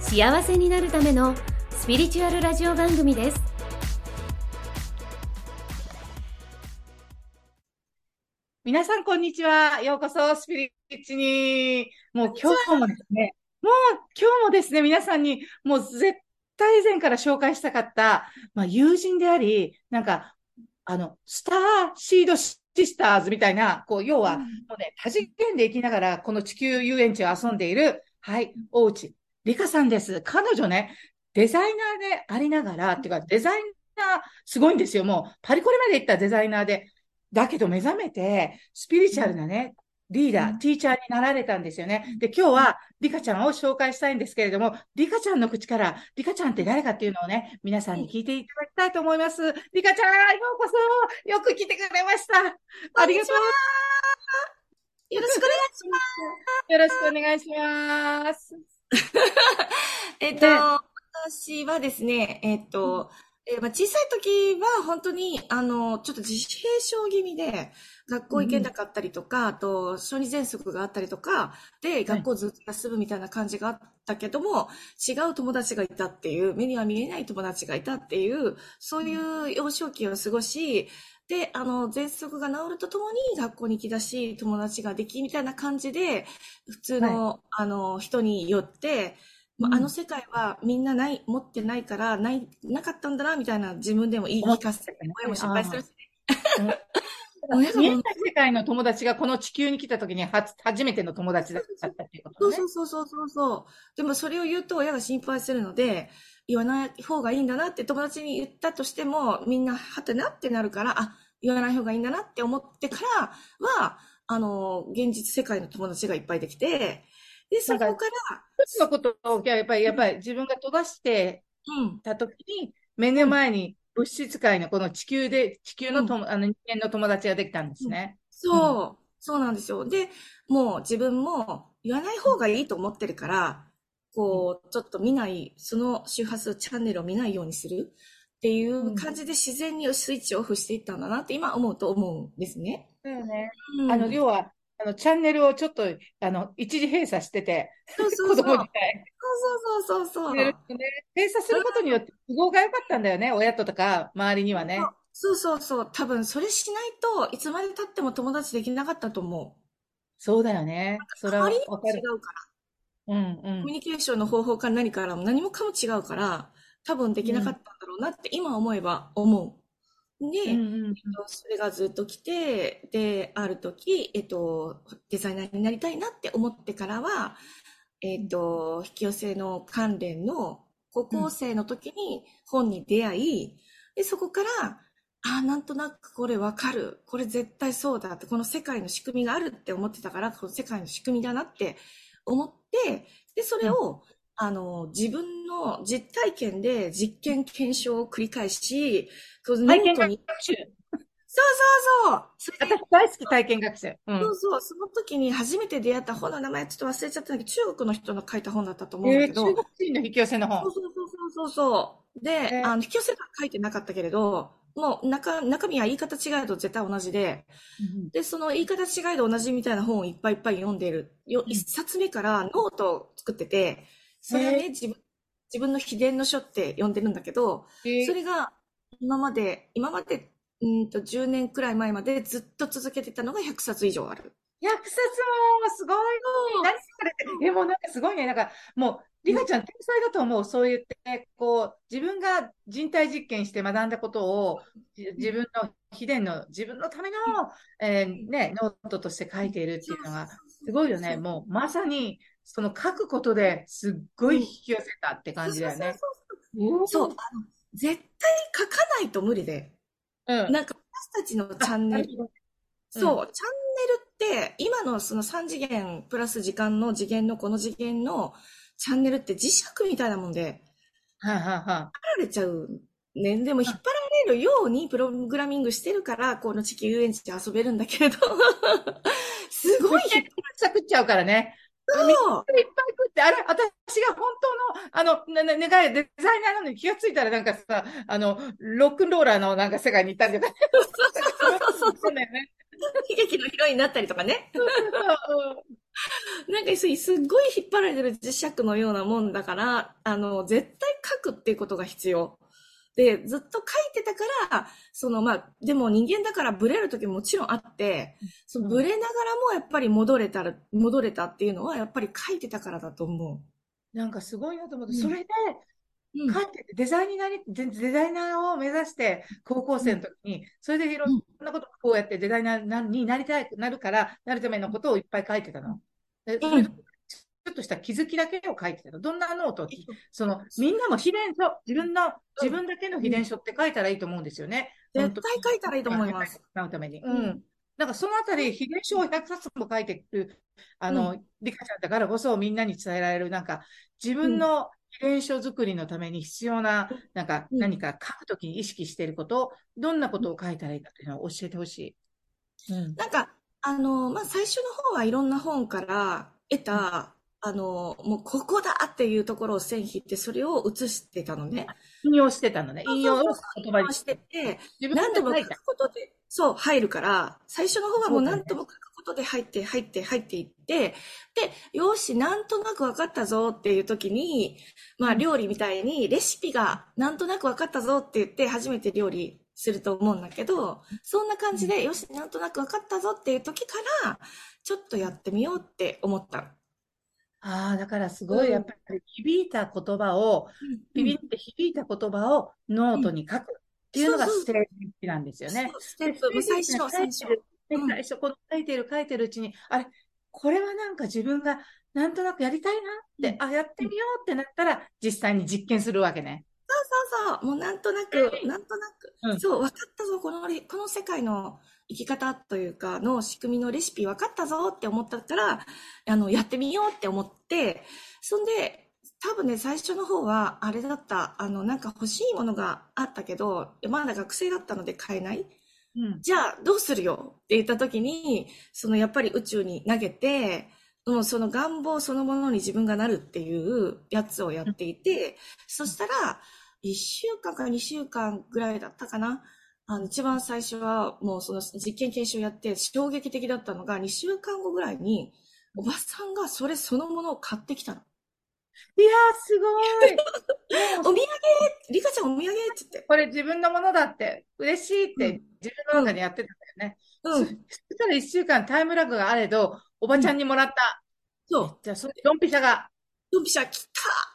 幸せになるためのスピリチュアルラジオ番組です皆さん、こんにちは。ようこそ、スピリッチに。もう今日もですね、もう今日もですね、皆さんに、もう絶対以前から紹介したかった、まあ、友人であり、なんか、あの、スターシードシスターズみたいな、こう、要は、もうね、多次元で生きながら、この地球遊園地を遊んでいる、はい、大内理香さんです。彼女ね、デザイナーでありながら、っていうか、デザイナー、すごいんですよ。もう、パリコレまで行ったデザイナーで。だけど目覚めて、スピリチュアルなね、リーダー、ティーチャーになられたんですよね。で、今日はリカちゃんを紹介したいんですけれども、リカちゃんの口から、リカちゃんって誰かっていうのをね、皆さんに聞いていただきたいと思います。リカちゃん、ようこそ、よく来てくれました。ありがとう。よろしくお願いします。よろしくお願いします。えっと、私はですね、えっと、えー、まあ、小さい時は本当に、あの、ちょっと自閉症気味で、学校行けなかったりとか、うん、あと、小児喘息があったりとか、で、学校ずっと休むみたいな感じがあったけども、はい、違う友達がいたっていう、目には見えない友達がいたっていう、そういう幼少期を過ごし、で、あの、喘息が治るとともに学校に行き出し、友達ができ、みたいな感じで、普通の、はい、あの、人によって、まあ、あの世界はみんなない、持ってないから、ない、なかったんだな、みたいな自分でも言い聞かせて、親も心配するしね。見えない世界の友達がこの地球に来た時に初初めての友達だったっていうことね。そうそうそうそうそう。でもそれを言うと親が心配するので、言わない方がいいんだなって友達に言ったとしても、みんなはてなってなるから、あ、言わない方がいいんだなって思ってからは、あの、現実世界の友達がいっぱいできて、で、そこから。一つのことを、やっぱり、やっぱり自分が飛ばしてたときに、目の前に物質界のこの地球で、地球のと、うん、あの人間の友達ができたんですね。そう、そうなんですよ。で、もう自分も言わない方がいいと思ってるから、こう、ちょっと見ない、その周波数チャンネルを見ないようにするっていう感じで自然にスイッチをオフしていったんだなって今思うと思うんですね。だよね。うん、あの、要は、あの、チャンネルをちょっと、あの、一時閉鎖してて、そうそうそう。子供時代。そうそうそうそう。ね、閉鎖することによって都合が良かったんだよね、親ととか、周りにはね。そうそうそう。多分、それしないといつまで経っても友達できなかったと思う。そうだよね。それは。り違うから。うんうん。コミュニケーションの方法から何からも何もかも違うから、多分できなかったんだろうなって今思えば思う。で、うんうんそれがずっと来て、で、ある時、えっと、デザイナーになりたいなって思ってからは、えっと、引き寄せの関連の高校生の時に本に出会い、で、そこから、ああ、なんとなくこれわかる。これ絶対そうだって、この世界の仕組みがあるって思ってたから、この世界の仕組みだなって思って、で、それを、あの、自分の実体験で実験検証を繰り返し、この体験学習。そうそうそう。私大好き体験学習。うん、そうそう。その時に初めて出会った本の名前ちょっと忘れちゃったんだけど、中国の人の書いた本だったと思うんだけど。えー、中国人の引き寄せの本。そうそうそうそうそう。で、えー、あの、引き寄せが書いてなかったけれど、もう中、中身は言い方違いと絶対同じで、うん、で、その言い方違いと同じみたいな本をいっぱいいっぱい読んでいる。一、冊目からノートを作ってて、それはね、自分、自分の秘伝の書って呼んでるんだけど、それが今まで、今まで、うんと10年くらい前までずっと続けてたのが100冊以上ある。100冊もすごい。何それえ、もうなんかすごいね。なんかもう、リカちゃん天才だと思う。そう言って、こう、自分が人体実験して学んだことを、自分の秘伝の、自分のための、えー、ね、ノートとして書いているっていうのが、すごいよね。もう、まさに、その書くことですっごい引き寄せたって感じだよね。そう。絶対書かないと無理で。うん。なんか私たちのチャンネル、そう、チャンネルって、今のその3次元プラス時間の次元のこの次元のチャンネルって磁石みたいなもんで、はいはいは引っ張られちゃうね。でも引っ張られるようにプログラミングしてるから、この地球遊園地で遊べるんだけれど、すごい引っい。食っちゃうからね。張いっぱい食って、あれ、私が本当の、あの、な、な、願い、デザイナーなのに気がついたらなんかさ、あの、ロックンローラーのなんか世界に行ったんだよね。そうだよね。悲劇のヒロインになったりとかね。そうそうなんかすすっごい引っ張られてる磁石のようなもんだから、あの、絶対書くっていうことが必要。で、ずっと書いてたから、そのまあ、でも人間だからブレる時ももちろんあって、そのブレながらもやっぱり戻れたら、戻れたっていうのはやっぱり書いてたからだと思なんかすごいなと思って、うん。それで、う。うん。書いてて、デザインになり、デデザイナーを目指して、高校生の時に、それでいろんなことこうやってデザイナーなになりたい、なるから、なるためのことをいっぱい書いてたの。でそれちょっとした気づきだけを書いてたの。どんなノートをその、みんなも秘伝書、自分の、自分だけの秘伝書って書いたらいいと思うんですよね。絶対書いたらいいと思います。なうために。ううんん。なんかそのあたり、秘伝書を100冊も書いてる、あの、リカちゃんだからこそみんなに伝えられる、なんか、自分の秘伝書作りのために必要な、なんか、うん何か書くときに意識していること、どんなことを書いたらいいかというのを教えてほしい。うん。なんか、あの、まあ、最初の方はいろんな本から得た、あの、もうここだっていうところを線引いて、それを写してたのね。引用してたのね。引用を言葉にしてて、自何度も書。くことで、そう、入るから、最初の方はもう何度も書くことで入って、入って、入っていって、で、よし、なんとなく分かったぞっていう時に、まあ料理みたいにレシピがなんとなく分かったぞって言って初めて料理すると思うんだけど、そんな感じで、よし、なんとなく分かったぞっていう時から、ちょっとやってみようって思った。ああ、だからすごい、うん。やっぱり響いた言葉を、ビビって響いた言葉をノートに書くっていうのがそうそう。ステージなんですよね。そうステップ、もう最初、最初。最初、この書いてる書いてるうちに、あれ、これはなんか自分がなんとなくやりたいなって、あ、やってみようってなったら、実際に実験するわけね。そうそう、もうなんとなく、なんとなく、うん。そう、分かったぞ、このレ、この世界の生き方というか、の仕組みのレシピ分かったぞって思ったから、あの、やってみようって思って、そんで、多分ね、最初の方は、あれだった、あの、なんか欲しいものがあったけど、まだ学生だったので買えない。うん。じゃあ、どうするよって言った時に、そのやっぱり宇宙に投げて、もうその願望そのものに自分がなるっていうやつをやっていて、そしたら、1週間か2週間ぐらいだったかな。あの、一番最初はもうその実験研修やって衝撃的だったのが、2週間後ぐらいに、おばさんがそれそのものを買ってきたの。いやー、すごい。お土産リカちゃんお土産って言って。これ自分のものだって、嬉しいっうんて自分の中でやってたんだよね。うん。そしたら一週間タイムラグがあれど、おばちゃんにもらった。そう。じゃあ、そのドンピシャが、ドンピシャ来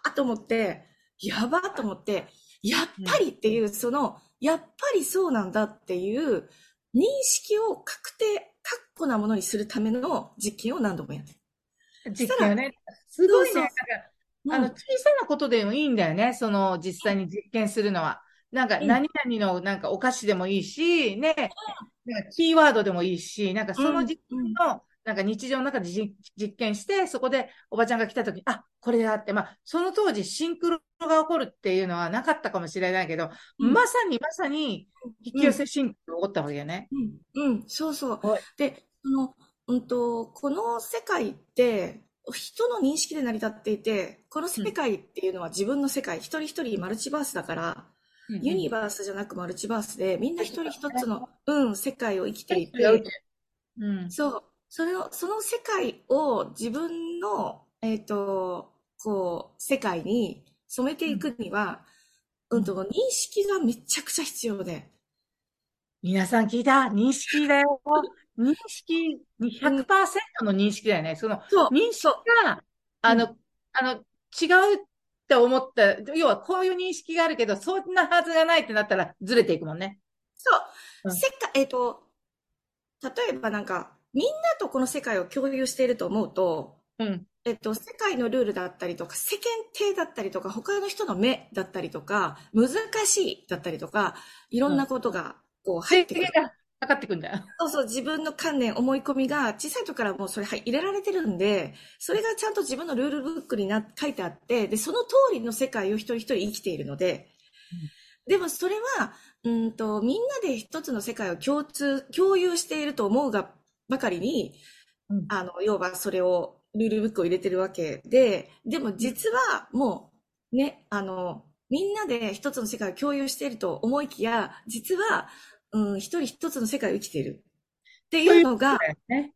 たと思って、やばと思って、やっぱりっていう、その、やっぱりそうなんだっていう認識を確定、確固なものにするための実験を何度もやってる。実験をね。すごいね。そうなんかうんあの、小さなことでもいいんだよね。その、実際に実験するのは。なんか、うん何々の、なんか、お菓子でもいいし、ね、なんか、キーワードでもいいし、なんか、その実うんの、なんか日常の中で実実験して、そこでおばちゃんが来た時あ、これだって、まあ、その当時シンクロが起こるっていうのはなかったかもしれないけど、うん。まさにまさに引き寄せシンクロが起こったわけよね。うん、うん、そうそう。はい。で、その、うんと、この世界って、人の認識で成り立っていて、この世界っていうのは自分の世界、一人一人マルチバースだから、ユニバースじゃなくマルチバースで、みんな一人一つの、うん、世界を生きていて、うん。そう。それを、その世界を自分の、えっと、こう、世界に染めていくには、うんと、認識がめちゃくちゃ必要で。皆さん聞いた？認識だよ。認識、100%の認識だよね。そのそう。認識が、あの、あの、違うって思った、要はこういう認識があるけど、そんなはずがないってなったらずれていくもんね。そうう。ん世界、えっと、例えばなんか、みんなとこの世界を共有していると思うと、うん。えっと、世界のルールだったりとか、世間体だったりとか、他の人の目だったりとか、難しいだったりとか、いろんなことが、こう、入ってくる。かかってくんだよ。そうそう、自分の観念、思い込みが小さい時からもうそれ入れられてるんで、それがちゃんと自分のルールブックにな書いてあって、で、その通りの世界を一人一人生きているので、でもそれは、うんと、みんなで一つの世界を共通、共有していると思うがばかりに、うんあの、要はそれを、ルールブックを入れてるわけで、でも実はもう、ね、あの、みんなで一つの世界を共有していると思いきや、実は、うん、一人一つの世界を生きている。っていうのが、ね。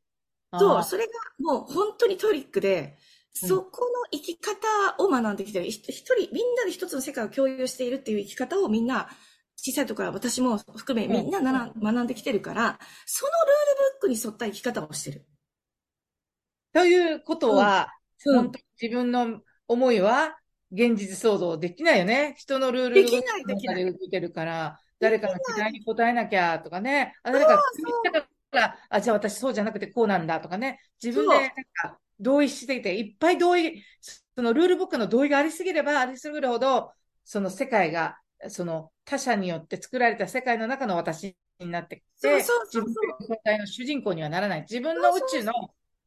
そう、あそれがもう本当にトリックで、うんそこの生き方を学んできてる。ひ一人、みんなで一つの世界を共有しているっていう生き方をみんな、小さい時から私も含めうんみんななら学んできてるから、そのルールブックに沿った生き方をしてる。ということは、うん本当に自分の思いは現実想像できないよね。人のルールできないのできない中で動いてるから、誰かの期待に応えなきゃとかね。あ、誰かから、あ、じゃあ私そうじゃなくてこうなんだとかね。自分でなんか同意していて、いっぱい同意、そのルールブックの同意がありすぎればありすぎるほど、その世界が、その他者によって作られた世界の中の私になってきて、そうそうそう自分の主人公にはならない。自分の宇宙の、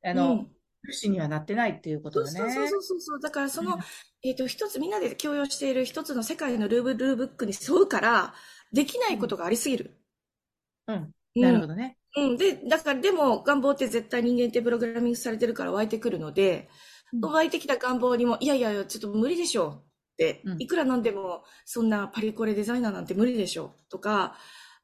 あうの、ん主にはなってないっていうことだね。そうそうそうそうそう。だからそのうん、えっと、一つみんなで共有している一つの世界のルールルールブックに沿うから、できないことがありすぎる。うん。うんなるほどね。うん。で、だから、でも、願望って絶対人間ってプログラミングされてるから湧いてくるので、うん湧いてきた願望にも、いやいやいや、ちょっと無理でしょいくらなんでも、そんなパリコレデザイナーなんて無理でしょとか、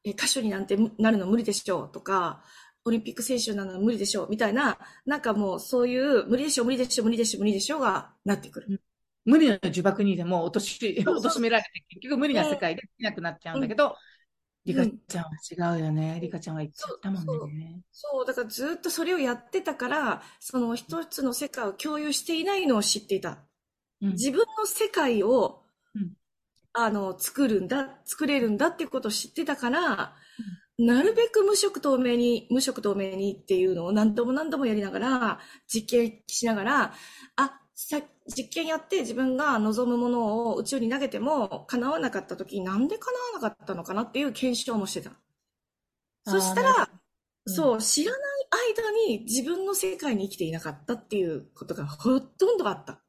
え歌手になんてなるの無理でしょとか、オリンピック選手なの無理でしょみたいな、なんかもうそういう、無理でしょ、無理でしょ、無理でしょ、無理でしょがなってくる。無理の呪縛にでも落とし、落としめられて、結局無理な世界でできなくなっちゃうんだけど、リカちゃんは違うよね。リカちゃんは言っちゃったもんね。そう、だからずっとそれをやってたから、その一つの世界を共有していないのを知っていた。うん。自分の世界を、うん。あの、作るんだ、作れるんだっていうことを知ってたから、なるべく無色透明に、無色透明にっていうのを何度も何度もやりながら、実験しながら、あ、さ、実験やって自分が望むものを宇宙に投げても叶わなかった時、なんで叶わなかったのかなっていう検証もしてた。そしたら、うん。そう、知らない間に自分の世界に生きていなかったっていうことがほとんどあった。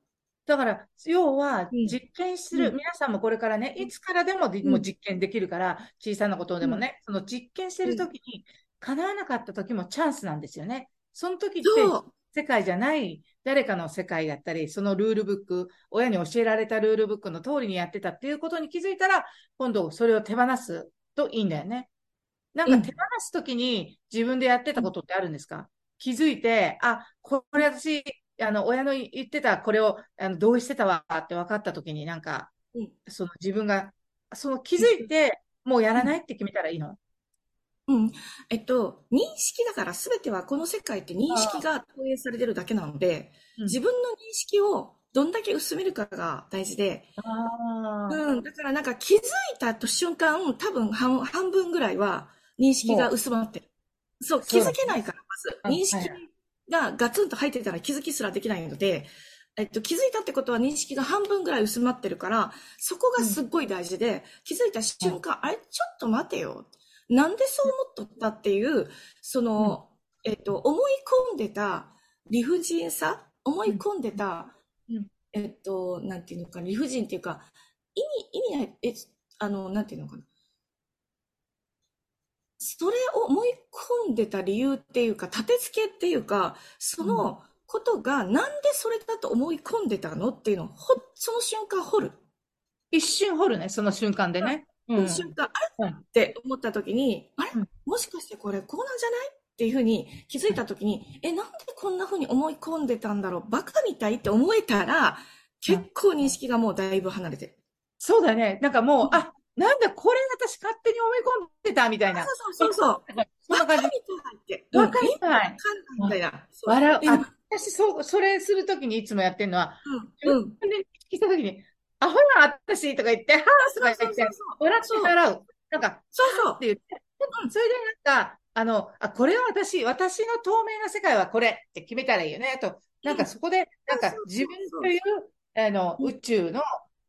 だから、要はうん。実験する、うん。皆さんもこれからね、いつからでもでうん。もう実験できるから、小さなことでもね、その実験してるときに、叶わなかったときもチャンスなんですよね。その時って。世界じゃない誰かの世界だったり、そのルールブック、親に教えられたルールブックの通りにやってたっていうことに気づいたら、今度それを手放すといいんだよね。なんかうん。手放すときに自分でやってたことってあるんですか？気づいて、あ、これ私、あの、親の言ってたこれをあの同意してたわって分かったときになんか、うんその自分が、その気づいて、もうやらないって決めたらいいの？うん。えっと、認識だから全てはこの世界って認識が投影されてるだけなので、うん自分の認識をどんだけ薄めるかが大事で、うん。だからなんか気づいた瞬間、多分半半分ぐらいは認識が薄まってる。そう、気づけないから、まず。認識がガツンと入ってたら気づきすらできないので、えっと、気づいたってことは認識が半分ぐらい薄まってるから、そこがすっごい大事で、気づいた瞬間、あれ、ちょっと待てよ。なんでそう思っとったっていう、その、えっと、思い込んでた理不尽さ？思い込んでた、うん。えっと、なんていうのかな、理不尽っていうか、意味、意味ない、え、あの、なんていうのかな。それを思い込んでた理由っていうか、立て付けっていうか、そのことがなんでそれだと思い込んでたのっていうのをほ、その瞬間掘る。一瞬掘るね、その瞬間でね。うん。瞬間、あうんれって思った時に、あれ？うんもしかしてこれこうなんじゃないっていうふうに気づいた時に、え、なんでこんなふうに思い込んでたんだろうバカみたいって思えたら、結構認識がもうだいぶ離れてる。そうだね。なんかもう、うんあ、なんだ、これ私勝手に思い込んでたみたいな。そうそうそうそう。そんな感じ。って。わかりたい。わかんない笑う。私、そう、それするときにいつもやってるのは、うん。うん。で、聞いたときに、アホな私とか言って、はぁとか言って、笑って笑う。なんか、そうそうっ。て言って、それでなんか、あの、あ、これは私、私の透明な世界はこれって決めたらいいよね。あと、なんかそこで、なんか自分という、あの、うん宇宙の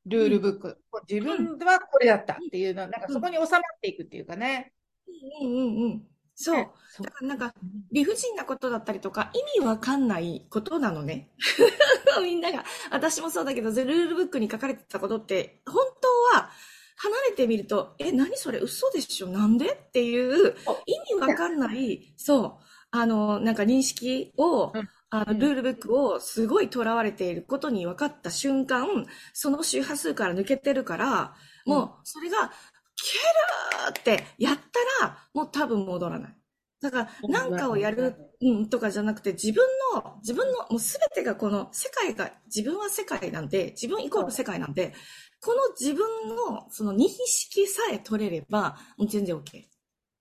ルールブック、自分はこれだったっていうの、なんかそこに収まっていくっていうかね。うんうんうん。そう。だからなんか、理不尽なことだったりとか、意味わかんないことなのね。みんなが、私もそうだけど、ルールブックに書かれてたことって、本当は、離れてみると、え、何それ嘘でしょなんでっていう意味わかんない、そう、あの、なんか認識を、あの、ルールブックをすごい囚われていることに分かった瞬間、その周波数から抜けてるから、もう、それが、キャルーってやったら、もう多分戻らない。だから、なんかをやる、うん、とかじゃなくて、自分の、自分の、もうすべてがこの世界が、自分は世界なんで、自分イコール世界なんで、この自分のその認識さえ取れれば、もう全然 OK。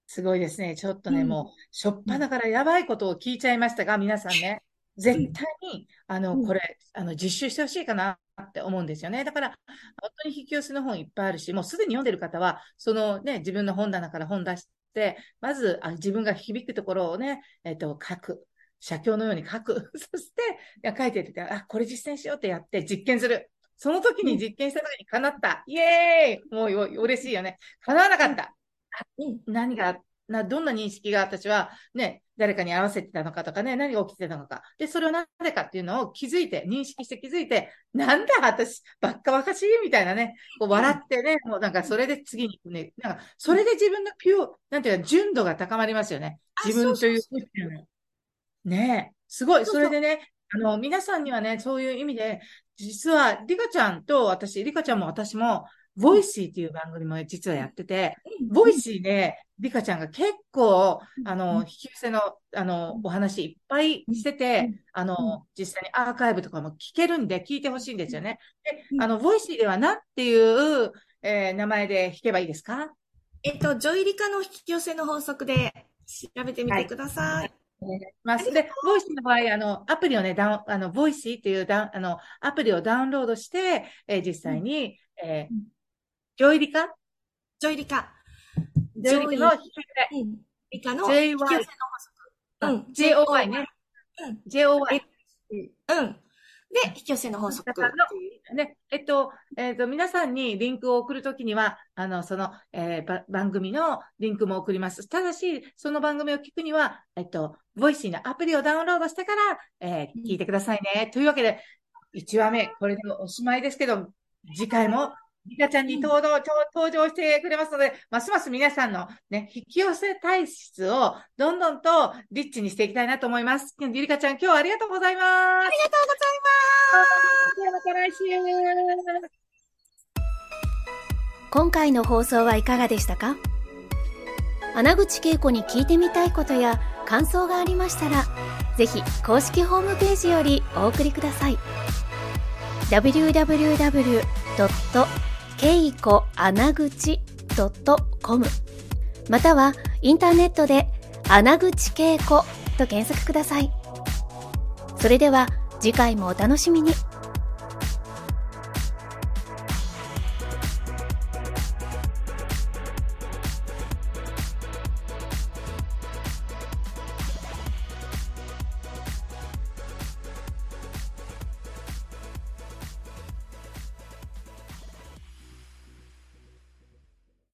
すごいですね。ちょっとね、うん、もう、しょっぱなからやばいことを聞いちゃいましたが、皆さんね、絶対に、あの、これ、あの、実習してほしいかなって思うんですよね。だから、本当に引き寄せの本いっぱいあるし、もうすでに読んでる方は、そのね、自分の本棚から本出して、まず、あ自分が響くところをね、えっ、と、書く。写経のように書く。そして、書いてて、あ、これ実践しようってやって実験する。その時に実験した時に叶った。イエーイもう嬉しいよね。叶わなかった。何が、な、どんな認識が私はね、誰かに合わせてたのかとかね、何が起きてたのか。で、それをなぜかっていうのを気づいて、認識して気づいて、なんだ私、ばっかばかしいみたいなね、こう笑ってね、もうなんかそれで次にね、なんかそれで自分のピュー、なんていうか、純度が高まりますよね。自分という。ねえ、すごい。それでね、あの、皆さんにはね、そういう意味で、実は、リカちゃんと私、リカちゃんも私も、Voicy っていう番組も実はやってて、 Voicy で、リカちゃんが結構、あの、引き寄せの、あの、お話いっぱいしてて、あの、実際にアーカイブとかも聞けるんで、聞いてほしいんですよね。で、あの、 Voicy では何っていう、えー、名前で引けばいいですか？えっと、ジョイリカの引き寄せの法則で調べてみてください。はい。お願い。します。で、 Voicy の場合、あの、アプリをね、ダウン、あの、 Voicy っていうダウン、あの、アプリをダウンロードして、えー、実際に、うん、えー、ジョイリカ？ジョイリカ。ジョイリカ？の引きリカの引き寄せの法則。うん。JOY ね。うん。JOY。うん。で、引き寄せの法則。ね、えっと、えっと、皆さんにリンクを送るときには、あの、その、えー、番組のリンクも送ります。ただし、その番組を聞くには、えっと、 Voicy のアプリをダウンロードしてから、えー、聞いてくださいね。というわけで、1話目、これでおしまいですけど、次回もリカちゃんに登場、登場してくれますので、ますます皆さんのね、引き寄せ体質をどんどんとリッチにしていきたいなと思います。リカちゃん、今日はありがとうございます。ありがとうございます。また来週。今回の放送はいかがでしたか？穴口恵子に聞いてみたいことや感想がありましたら、ぜひ公式ホームページよりお送りください。www. けいこ穴口 .com またはインターネットで穴口けいこと検索ください。それでは次回もお楽しみに。